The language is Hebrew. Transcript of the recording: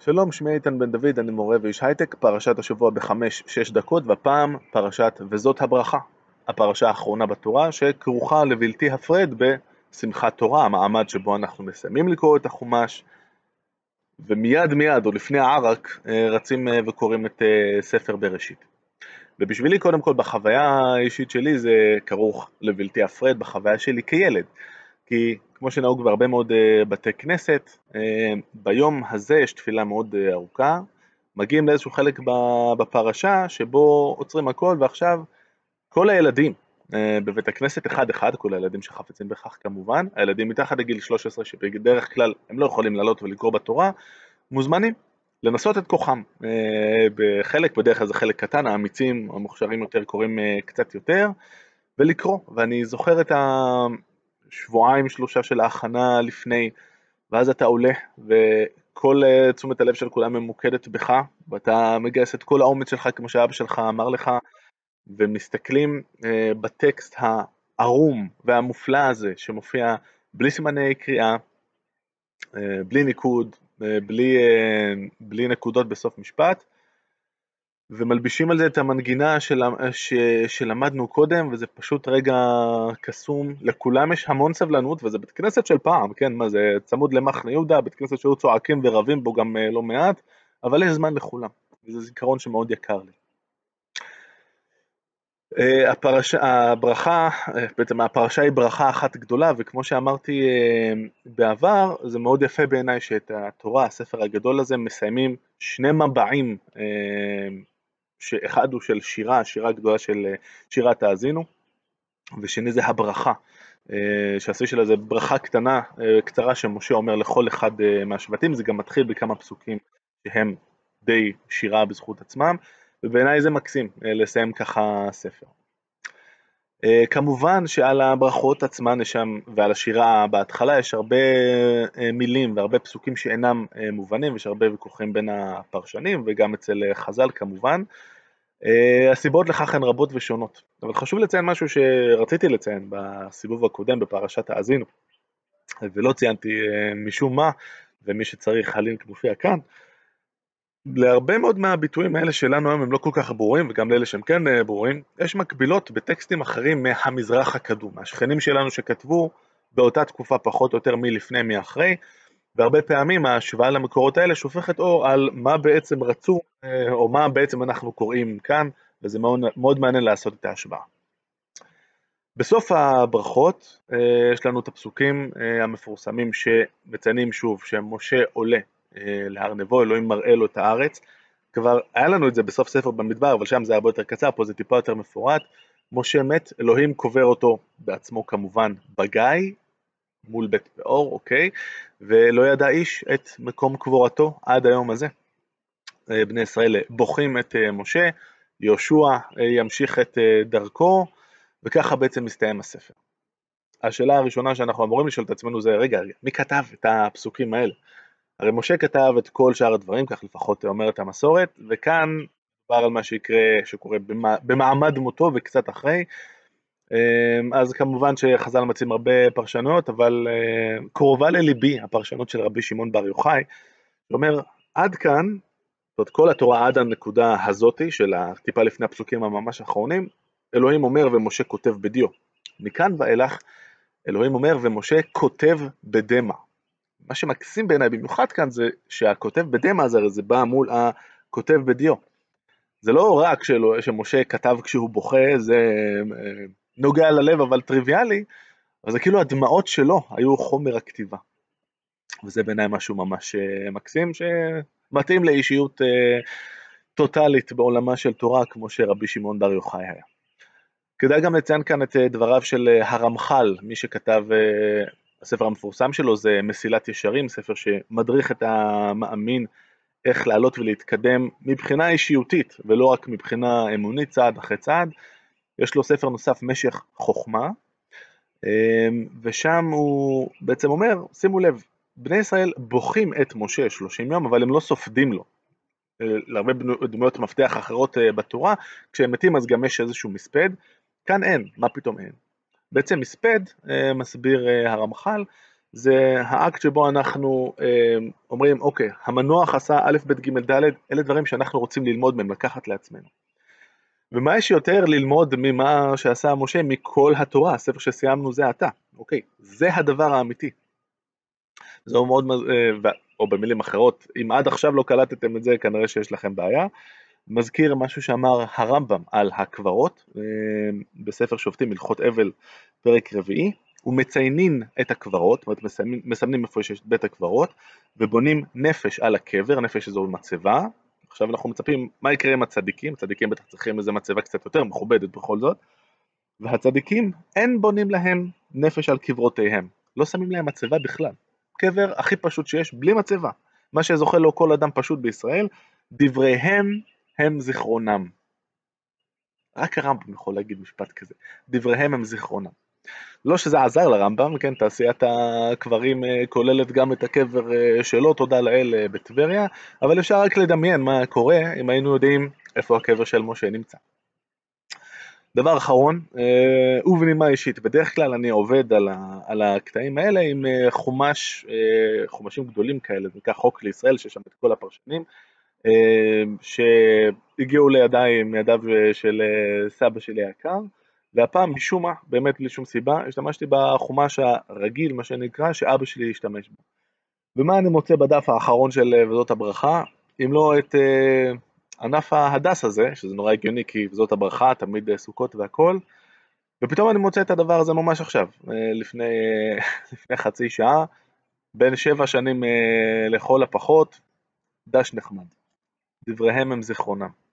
שלום, שמי איתן בן דוד, אני מורה ואיש הייטק, פרשת השבוע בחמש-שש דקות, והפעם פרשת וזאת הברכה, הפרשה האחרונה בתורה, שכרוכה לבלתי הפרד בשמחת תורה, המעמד שבו אנחנו מסיימים לקרוא את החומש, ומיד מיד, או לפני הערק, אה, רצים אה, וקוראים את אה, ספר בראשית. ובשבילי, קודם כל, בחוויה האישית שלי זה כרוך לבלתי הפרד בחוויה שלי כילד. כי כמו שנהוג בהרבה מאוד uh, בתי כנסת, uh, ביום הזה יש תפילה מאוד uh, ארוכה, מגיעים לאיזשהו חלק בפרשה שבו עוצרים הכל ועכשיו כל הילדים בבית הכנסת אחד אחד, כל הילדים שחפצים בכך כמובן, הילדים מתחת לגיל 13 שבדרך כלל הם לא יכולים לעלות ולקרוא בתורה, מוזמנים לנסות את כוחם. בחלק, בדרך כלל זה חלק קטן, האמיצים, המוכשרים יותר קוראים קצת יותר, ולקרוא, ואני זוכר את ה... שבועיים שלושה של ההכנה לפני, ואז אתה עולה וכל uh, תשומת הלב של כולם ממוקדת בך, ואתה מגייס את כל האומץ שלך כמו שאבא שלך אמר לך, ומסתכלים uh, בטקסט הערום והמופלא הזה שמופיע בלי סימני קריאה, uh, בלי ניקוד, uh, בלי, uh, בלי נקודות בסוף משפט, ומלבישים על זה את המנגינה של, ש, שלמדנו קודם, וזה פשוט רגע קסום. לכולם יש המון סבלנות, וזה בית כנסת של פעם, כן, מה זה צמוד למחנה יהודה, בית כנסת שהיו צועקים ורבים בו גם אה, לא מעט, אבל יש זמן לכולם, וזה זיכרון שמאוד יקר לי. אה, הפרשה, הברכה, אה, בעצם הפרשה היא ברכה אחת גדולה, וכמו שאמרתי בעבר, זה מאוד יפה בעיניי שאת התורה, הספר הגדול הזה, מסיימים שני מבעים שאחד הוא של שירה, שירה גדולה של אה, שירת האזינו, ושני זה הברכה, אה, שהשיא שלה זה ברכה קטנה, אה, קצרה, שמשה אומר לכל אחד מהשבטים, זה גם מתחיל בכמה פסוקים שהם די שירה בזכות עצמם, ובעיניי זה מקסים לסיים ככה ספר. Uh, כמובן שעל הברכות עצמן יש שם, ועל השירה בהתחלה יש הרבה uh, מילים והרבה פסוקים שאינם uh, מובנים, יש הרבה ויכוחים בין הפרשנים וגם אצל חז"ל כמובן. Uh, הסיבות לכך הן רבות ושונות, אבל חשוב לציין משהו שרציתי לציין בסיבוב הקודם בפרשת האזינו, ולא ציינתי uh, משום מה, ומי שצריך הלינק מופיע כאן. להרבה מאוד מהביטויים האלה שלנו היום הם לא כל כך ברורים, וגם לאלה שהם כן אה, ברורים, יש מקבילות בטקסטים אחרים מהמזרח הקדום, השכנים שלנו שכתבו באותה תקופה פחות או יותר מלפני מאחרי, והרבה פעמים ההשוואה למקורות האלה שופכת אור על מה בעצם רצו, אה, או מה בעצם אנחנו קוראים כאן, וזה מאוד, מאוד מעניין לעשות את ההשוואה. בסוף הברכות אה, יש לנו את הפסוקים המפורסמים שמציינים שוב שמשה עולה להר נבו, אלוהים מראה לו את הארץ. כבר היה לנו את זה בסוף ספר במדבר, אבל שם זה הרבה יותר קצר, פה זה טיפה יותר מפורט. משה מת, אלוהים קובר אותו בעצמו כמובן בגיא, מול בית פאור, אוקיי? ולא ידע איש את מקום קבורתו עד היום הזה. אה, בני ישראל בוכים את אה, משה, יהושע ימשיך את דרכו, וככה בעצם מסתיים הספר. השאלה הראשונה שאנחנו אמורים לשאול את עצמנו זה, רגע, רגע, מי כתב את הפסוקים האלה? הרי משה כתב את כל שאר הדברים, כך לפחות אומרת המסורת, וכאן דובר על מה שיקרה, שקורה במעמד מותו וקצת אחרי. אמ, אז כמובן שחז"ל מציעים הרבה פרשנויות, אבל אה, קרובה לליבי הפרשנות של רבי שמעון בר יוחאי, שאומר, עד כאן, זאת כל התורה עד הנקודה הזאתי, של הטיפה לפני הפסוקים הממש האחרונים, אלוהים אומר ומשה כותב בדיו. מכאן ואילך, אלוהים אומר ומשה כותב בדמע. מה שמקסים בעיניי במיוחד כאן זה שהכותב בדמא זה, זה בא מול הכותב בדיו. זה לא רק שלו, שמשה כתב כשהוא בוכה, זה אה, נוגע ללב אבל טריוויאלי, אבל זה כאילו הדמעות שלו היו חומר הכתיבה. וזה בעיניי משהו ממש אה, מקסים, שמתאים לאישיות אה, טוטאלית בעולמה של תורה, כמו שרבי שמעון בר יוחאי היה. כדאי גם לציין כאן את דבריו של הרמח"ל, מי שכתב הספר המפורסם שלו זה מסילת ישרים, ספר שמדריך את המאמין איך לעלות ולהתקדם מבחינה אישיותית ולא רק מבחינה אמונית צעד אחרי צעד. יש לו ספר נוסף משך חוכמה, אמ, ושם הוא בעצם אומר, שימו לב, בני ישראל בוכים את משה 30 יום, אבל הם לא סופדים לו. אה, להרבה דמויות מפתח אחרות אה, בתורה, כשהם מתים אז גם יש איזשהו מספד, כאן אין, מה פתאום אין? בעצם מספד, אה, מסביר אה, הרמח"ל, זה האקט שבו אנחנו אה, אומרים, אוקיי, המנוח עשה א', ב', ג', ד', אלה דברים שאנחנו רוצים ללמוד מהם, לקחת לעצמנו. ומה יש יותר ללמוד ממה שעשה משה מכל התורה, הספר שסיימנו זה עתה, אוקיי, זה הדבר האמיתי. זה מאוד, או במילים אחרות, אם עד עכשיו לא קלטתם את זה, כנראה שיש לכם בעיה. מזכיר משהו שאמר הרמב"ם על הקברות, אה, בספר שופטים, הלכות אבל, פרק רביעי, ומציינים את הקברות, זאת אומרת מסמנים, מסמנים איפה שיש בית הקברות, ובונים נפש על הקבר, נפש זו מצבה, עכשיו אנחנו מצפים מה יקרה עם הצדיקים, הצדיקים בטח צריכים איזה מצבה קצת יותר מכובדת בכל זאת, והצדיקים אין בונים להם נפש על קברותיהם, לא שמים להם מצבה בכלל, קבר הכי פשוט שיש, בלי מצבה, מה שזוכה לו כל אדם פשוט בישראל, דבריהם הם זיכרונם. רק הרמב"ם יכול להגיד משפט כזה, דבריהם הם זיכרונם. לא שזה עזר לרמב"ם, כן, תעשיית הקברים אה, כוללת גם את הקבר אה, שלו, תודה לאל, אה, בטבריה, אבל אפשר רק לדמיין מה קורה אם היינו יודעים איפה הקבר של משה נמצא. דבר אחרון, ובנימה אישית, בדרך כלל אני עובד על, ה, על הקטעים האלה עם חומש, חומשים גדולים כאלה, זה נקרא חוק לישראל, שיש שם את כל הפרשנים, שהגיעו לידיי מידיו של סבא שלי היקר, והפעם משום מה, באמת בלי שום סיבה, השתמשתי בחומש הרגיל, מה שנקרא, שאבא שלי השתמש בו. ומה אני מוצא בדף האחרון של אה, וזאת הברכה, אם לא את ענף ההדס הזה, שזה נורא הגיוני כי וזאת הברכה, תמיד סוכות והכל, ופתאום אני מוצא את הדבר הזה ממש עכשיו, לפני, לפני חצי שעה, בין שבע שנים לכל הפחות, דש נחמד. דבריהם הם זיכרונם.